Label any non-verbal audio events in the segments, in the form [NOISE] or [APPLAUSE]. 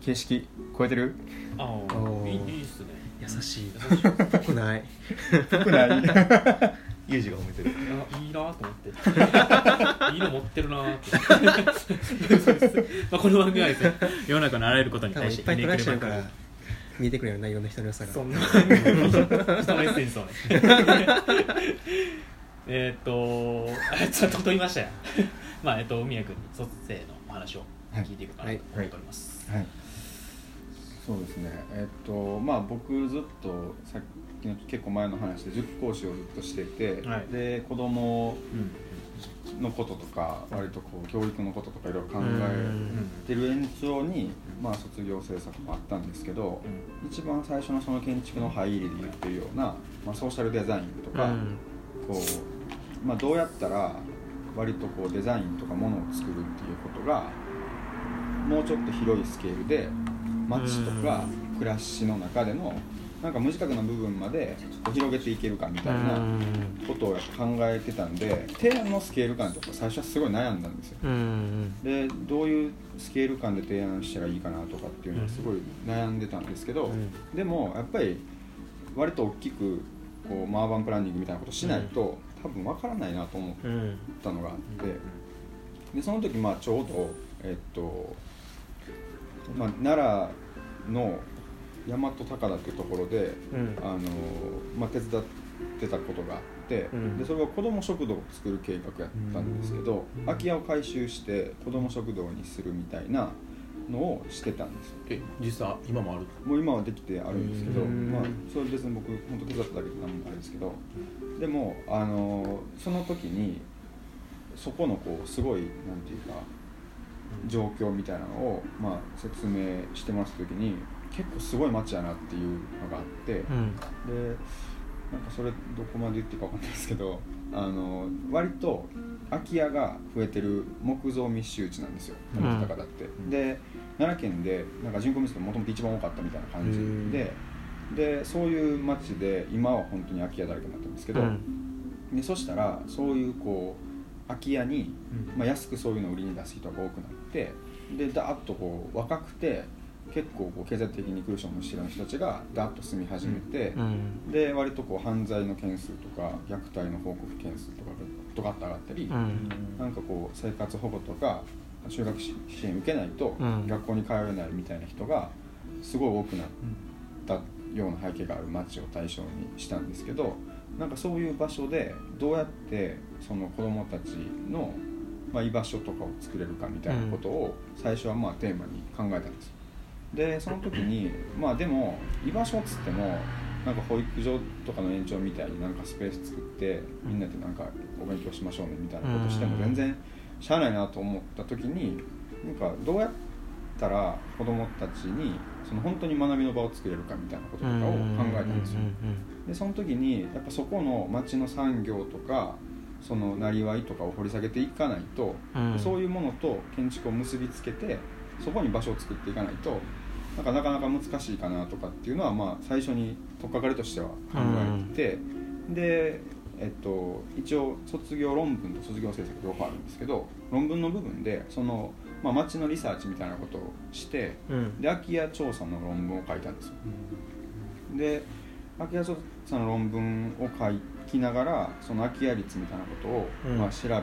形式超えてる？ああいいいいっすね。優しい。優しい。あぽくない。ぽくない？[LAUGHS] ユージが褒めてる。いいなと思って。[LAUGHS] いいの持ってるなーって。[LAUGHS] まあこの番組はですね世の中のあらゆることに対し多分いってぱいから見えてくるよないろんな人の良さがそんな。人のエッセンスをね。えーっとあちょっと飛びましたよ。まあえっと宮君に卒生のお話を聞いていくかなと思っております、はいそうですね。えっとまあ僕ずっとさっきの結構前の話で塾講師をずっとしてて、はい。で子供うんのこととか割とこう教育のこととかいろいろ考うえんてる延長に、まあ、卒業制作もあったんですけど、一番最初のその建築の入りで言ってるような、まあ、ソーシャルデザインとか、うん。こうまあ、どうやったら割とこうデザインとかものを作るっていうことがもうちょっと広いスケールで街とか暮らしの中でのなんか無自覚な部分までこう広げていけるかみたいなことをやっぱ考えてたんで提案のスケール感とか最初はすごい悩んだんですよ。でどういうスケール感で提案したらいいかなとかっていうのはすごい悩んでたんですけど、うん。でもやっぱり割と大きくこうマーバンプランニングみたいなことしないと、多分わからないなと思っうんたのがあってでその時まあちょうどえっと、まあ、奈良の大和高田っていうところで、うん。あのまあ、手伝ってたことがあって、うん。でそれは子ども食堂を作る計画やったんですけど、空き家を改修して子ども食堂にするみたいなのをしてたんですよ。え実際今もあるもう今はできてあるんですけど、うん。まあ、それ別に僕本当手伝っただけで何もあれですけどでもあのその時にそこのこうすごいなんていうか状況みたいなのを、まあ、説明してもらった時に結構すごい街やなっていうのがあって、うん。でなんかそれどこまで言っていいか分かんないですけどあの割と空き家が増えてる木造密集地なんですようん大和高田って、で奈良県でなんか人口密度もともと一番多かったみたいな感じで、でそういう町で今は本当に空き家だらけになってるんですけど、うん。でそしたらそういうこう空き家に、まあ、安くそういうのを売りに出す人が多くなってでダーッとこう若くて結構こう経済的に苦しむ知らない人たちがダーッと住み始めて、うん。で割とこう犯罪の件数とか虐待の報告件数とかがドカッと上がったり、うん。なんかこう生活保護とか就学支援受けないとうん。学校に通えないみたいな人がすごい多くなったような背景がある町を対象にしたんですけどなんかそういう場所でどうやってその子どもたちの、まあ、居場所とかを作れるかみたいなことを最初はまあテーマに考えたんです。よでその時にまあでも居場所っつってもなんか保育所とかの延長みたいになんかスペース作ってみんなでなんかお勉強しましょうねみたいなことしても全然しゃあないなと思った時になんかどうやったら子どもたちにその本当に学びの場を作れるかみたいなこととかを考えたんですよ。でその時にやっぱそこの町の産業とかそのなりわいとかを掘り下げていかないと、うん。そういうものと建築を結びつけてそこに場所を作っていかないとなんかなかなか難しいかなとかっていうのはまあ最初に取っかかりとしては考えてて、で、えっと、一応卒業論文と卒業制作両方あるんですけど論文の部分でその、まあ、町のリサーチみたいなことをしてうん。で空き家調査の論文を書いたんですよ。で空き家調査の論文を書きながらその空き家率みたいなことを、うん。まあ、調べたりい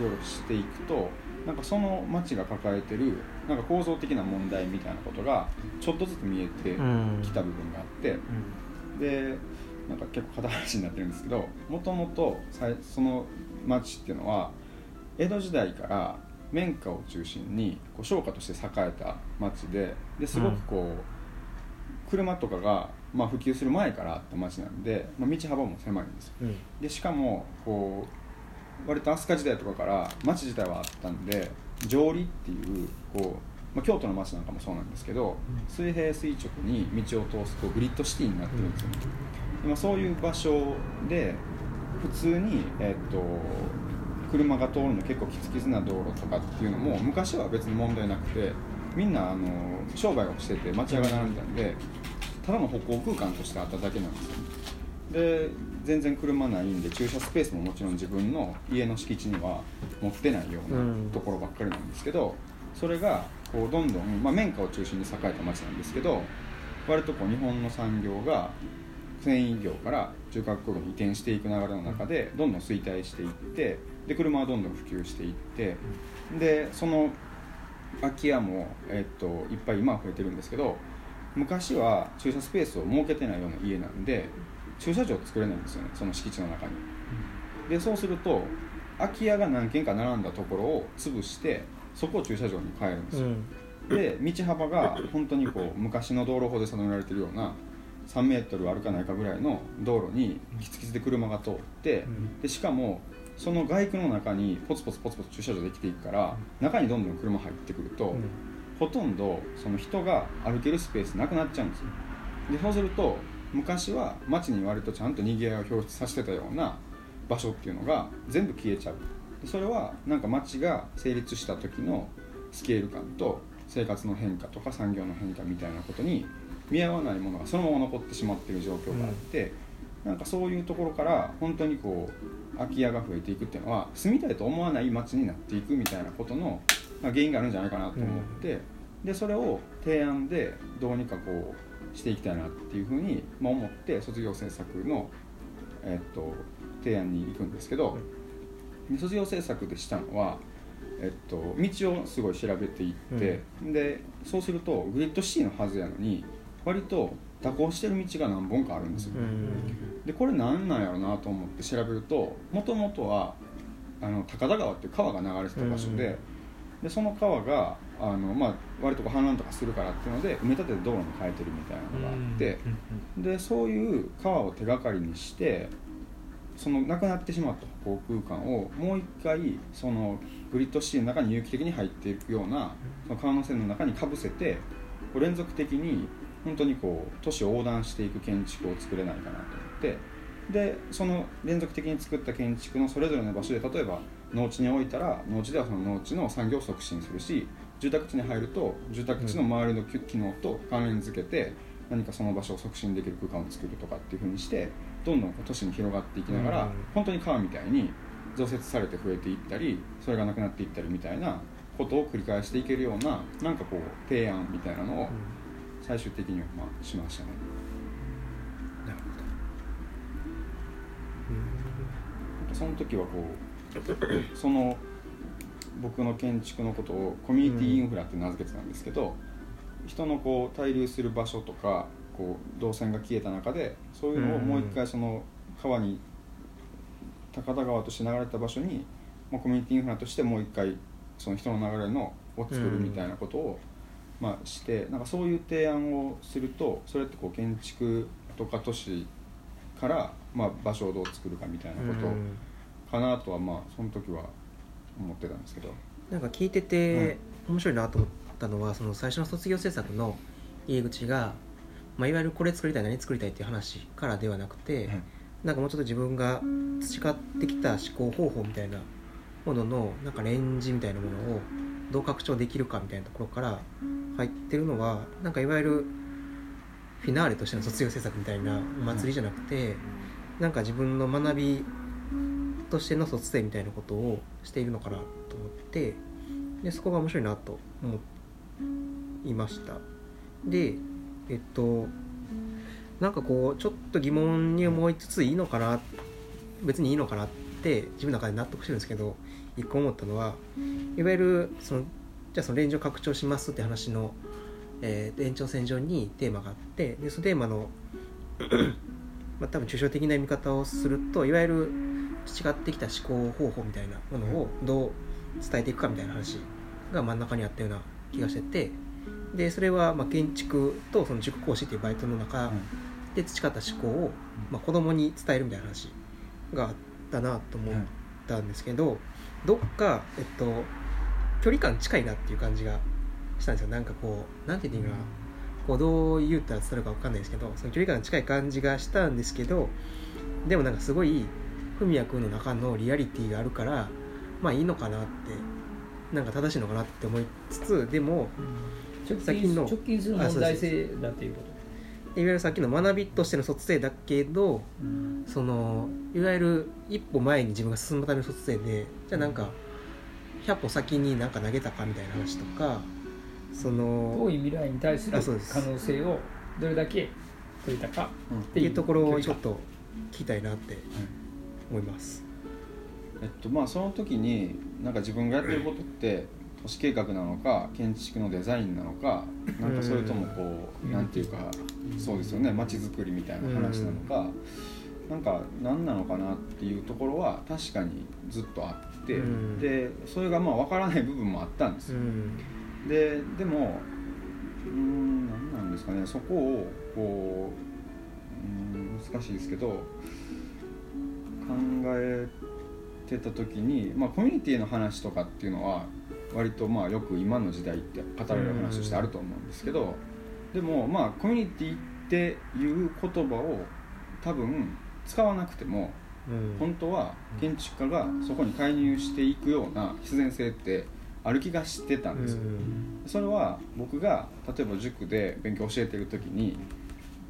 ろいろしていくとなんかその町が抱えてるなんか構造的な問題みたいなことがちょっとずつ見えてうん。きた部分があって、でなんか結構片話になってるんですけどもともとその町っていうのは江戸時代から綿花を中心にこう商家として栄えた町でですごくこう、車とかが、まあ、普及する前からあった町なんで、まあ、道幅も狭いんですよ。うん。でしかもこう割と飛鳥時代とかから町自体はあったんで上里っていうこう、まあ、京都の町なんかもそうなんですけど、水平垂直に道を通すとグリッドシティになってるんですよね、でまあそういう場所で普通に、えっと車が通るの結構キツキツな道路とかっていうのも昔は別に問題なくてみんなあの商売をしてて町屋が並んでたんでただの歩行空間としてあっただけなんですよ。で全然車ないんで駐車スペースももちろん自分の家の敷地には持ってないようなところばっかりなんですけど、それがこうどんどん、まあ、綿花を中心に栄えた町なんですけど割とこう日本の産業が繊維業から中核工業に移転していく流れの中でどんどん衰退していってで車はどんどん普及していってでその空き家も、えっと、いっぱい今は増えてるんですけど昔は駐車スペースを設けてないような家なんで駐車場作れないんですよねその敷地の中に。でそうすると空き家が何軒か並んだところを潰してそこを駐車場に変えるんですよ、うん、で道幅が本当にこう昔の道路法で定められてるような3メートル歩かないかぐらいの道路にキツキツで車が通って、うん、でしかもその外区の中にポツポツポツポツ駐車場できていくから中にどんどん車入ってくると、うん、ほとんどその人が歩けるスペースなくなっちゃうんですよ。でそうすると昔は街に割とちゃんと賑わいを表出させてたような場所っていうのが全部消えちゃう。それはなんか街が成立した時のスケール感と生活の変化とか産業の変化みたいなことに見合わないものがそのまま残ってしまっている状況があって、うん、なんかそういうところから本当にこう空き家が増えていくっていうのは住みたいと思わない街になっていくみたいなことの、まあ、原因があるんじゃないかなと思って、うん、でそれを提案でどうにかこうしていきたいなっていうふうに、まあ、思って卒業制作の、えっと、提案に行くんですけど、卒業制作でしたのは、えっと、道をすごい調べていって、うん、でそうするとグリッドシティのはずやのに割と蛇行してる道が何本かあるんですよ、うん、でこれ何なんやろうなと思って調べるともともとはあの高田川っていう川が流れてた場所でうん、でその川があの、まあ、割と氾濫とかするからっていうので埋め立てて道路に変えてるみたいなのがあって、でそういう川を手がかりにしてそのなくなってしまった歩行空間をもう一回そのグリッドシティの中に有機的に入っていくようなその川の線の中にかぶせて連続的に本当にこう都市を横断していく建築を作れないかなと思ってでその連続的に作った建築のそれぞれの場所で例えば農地に置いたら農地ではその農地の産業を促進するし住宅地に入ると住宅地の周りの機能と関連づけて何かその場所を促進できる空間を作るとかっていうふうにしてどんどん都市に広がっていきながら、うん、本当に川みたいに増設されて増えていったりそれがなくなっていったりみたいなことを繰り返していけるようななんかこう提案みたいなのを最終的にはまあしましたね。なるほど、うん、その時はこう [COUGHS] その僕の建築のことをコミュニティインフラって名付けてたんですけど、人のこう滞留する場所とかこう動線が消えた中でそういうのをもう一回その川に高田川として流れた場所に、まあ、コミュニティインフラとしてもう一回その人の流れのを作るみたいなことを、まあ、してなんかそういう提案をするとそれってこう建築とか都市から、まあ、場所をどう作るかみたいなことかなとはまあその時は思ってたんですけど。なんか聞いてて面白いなと思ったのはその最初の卒業制作の入り口がまあ、いわゆるこれ作りたい何作りたいっていう話からではなくて、うん、なんかもうちょっと自分が培ってきた思考方法みたいなもののなんかレンジみたいなものをどう拡張できるかみたいなところから入ってるのはなんかいわゆるフィナーレとしての卒業制作みたいなお祭りじゃなくて、なんか自分の学びとしての卒生みたいなことをしているのかなと思ってでそこが面白いなと思いました。でえっとなんかこうちょっと疑問に思いつついいのかな別にいいのかなって自分の中で納得してるんですけど一個思ったのはいわゆるそのじゃあそのレンジを拡張しますって話の、えー、延長線上にテーマがあってでそのテーマのまあ多分抽象的な見方をするといわゆる培ってきた思考方法みたいなものをどう伝えていくかみたいな話が真ん中にあったような気がしててでそれはまあ建築とその塾講師っていうバイトの中で培った思考をまあ子供に伝えるみたいな話があったなと思ったんですけど、どっか、えっと、距離感近いなっていう感じがしたんですよ。なんかこうなんて言うのかな。こうどう言ったら伝わるか分かんないですけどその距離感近い感じがしたんですけどでもなんかすごい文也君の中のリアリティがあるからまあいいのかなってなんか正しいのかなって思いつつでも、直近の。直近する問題性だっていうこと。いわゆるさっきの学びとしての卒生だけど、うん、そのいわゆる一歩前に自分が進むための卒生でじゃあなんか100歩先に何か投げたかみたいな話とかその遠い未来に対する可能性をどれだけ取れたかっていうところをちょっと聞きたいなって思います、えっとまあその時になんか自分がやってることって都市計画なのか建築のデザインなのかなんかそれともこう、うん。なんていうか、そうですよね街づくりみたいな話なのか、なんか何なのかなっていうところは確かにずっとあって、うん。でそれがまあ分からない部分もあったんですよ、うん。ででもうーん何なんですかねそこをこううーん難しいですけど考えてた時に、まあ、コミュニティの話とかっていうのは割とまあよく今の時代って語られる話としてあると思うんですけどでもまあコミュニティっていう言葉を多分使わなくてもうん。本当は建築家がそこに介入していくような必然性ってある気がしてたんですよ。それは僕が例えば塾で勉強教えてる時に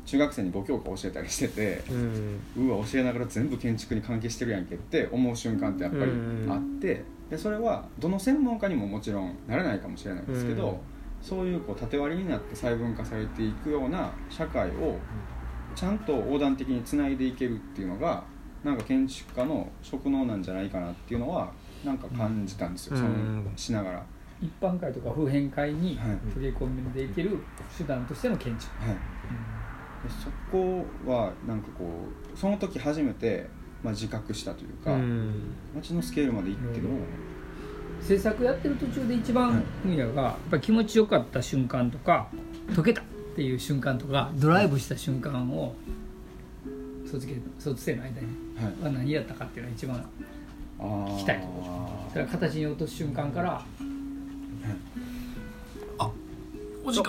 中学生に5教科教えたりしててうん。うわ教えながら全部建築に関係してるやんけって思う瞬間ってやっぱりあってでそれはどの専門家にももちろんなれないかもしれないですけど、うん。そういうこう縦割りになって細分化されていくような社会をちゃんと横断的につないでいけるっていうのがなんか建築家の職能なんじゃないかなっていうのはなんか感じたんですよ、うん。そのしながら。はい一般会とか普遍会にはい。取り込んでいける手段としての建築、でそこはなんかこうその時初めて、まあ、自覚したというか、うん。街のスケールまで行っても、制作やってる途中で一番文也がやっぱり気持ちよかった瞬間とか解けたっていう瞬間とかドライブした瞬間を卒業卒生の間には何やったかっていうのが一番聞きたいところ。だから形に落とす瞬間から